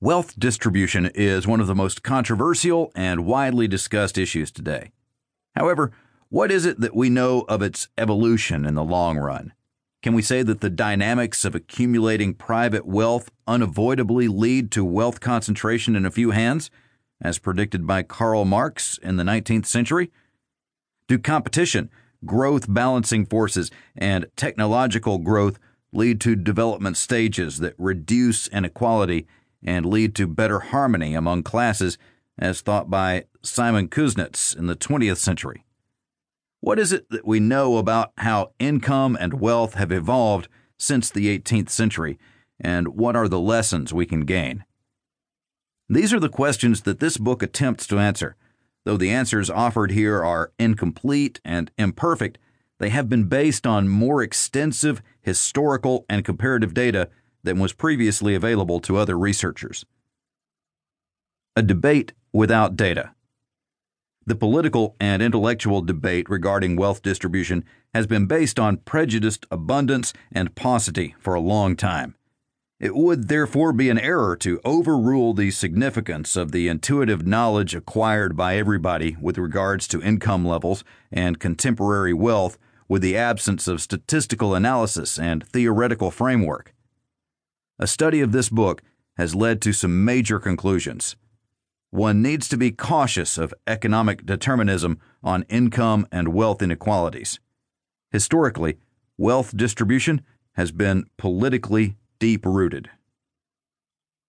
Wealth distribution is one of the most controversial and widely discussed issues today. However, what is it that we know of its evolution in the long run? Can we say that the dynamics of accumulating private wealth unavoidably lead to wealth concentration in a few hands, as predicted by Karl Marx in the 19th century? Do competition, growth balancing forces, and technological growth lead to development stages that reduce inequality and lead to better harmony among classes, as thought by Simon Kuznets in the 20th century. What is it that we know about how income and wealth have evolved since the 18th century, and what are the lessons we can gain? These are the questions that this book attempts to answer. Though the answers offered here are incomplete and imperfect, they have been based on more extensive historical and comparative data than was previously available to other researchers. A debate without data. The political and intellectual debate regarding wealth distribution has been based on prejudiced abundance and paucity for a long time. It would therefore be an error to overrule the significance of the intuitive knowledge acquired by everybody with regards to income levels and contemporary wealth with the absence of statistical analysis and theoretical framework. A study of this book has led to some major conclusions. One needs to be cautious of economic determinism on income and wealth inequalities. Historically, wealth distribution has been politically deep rooted.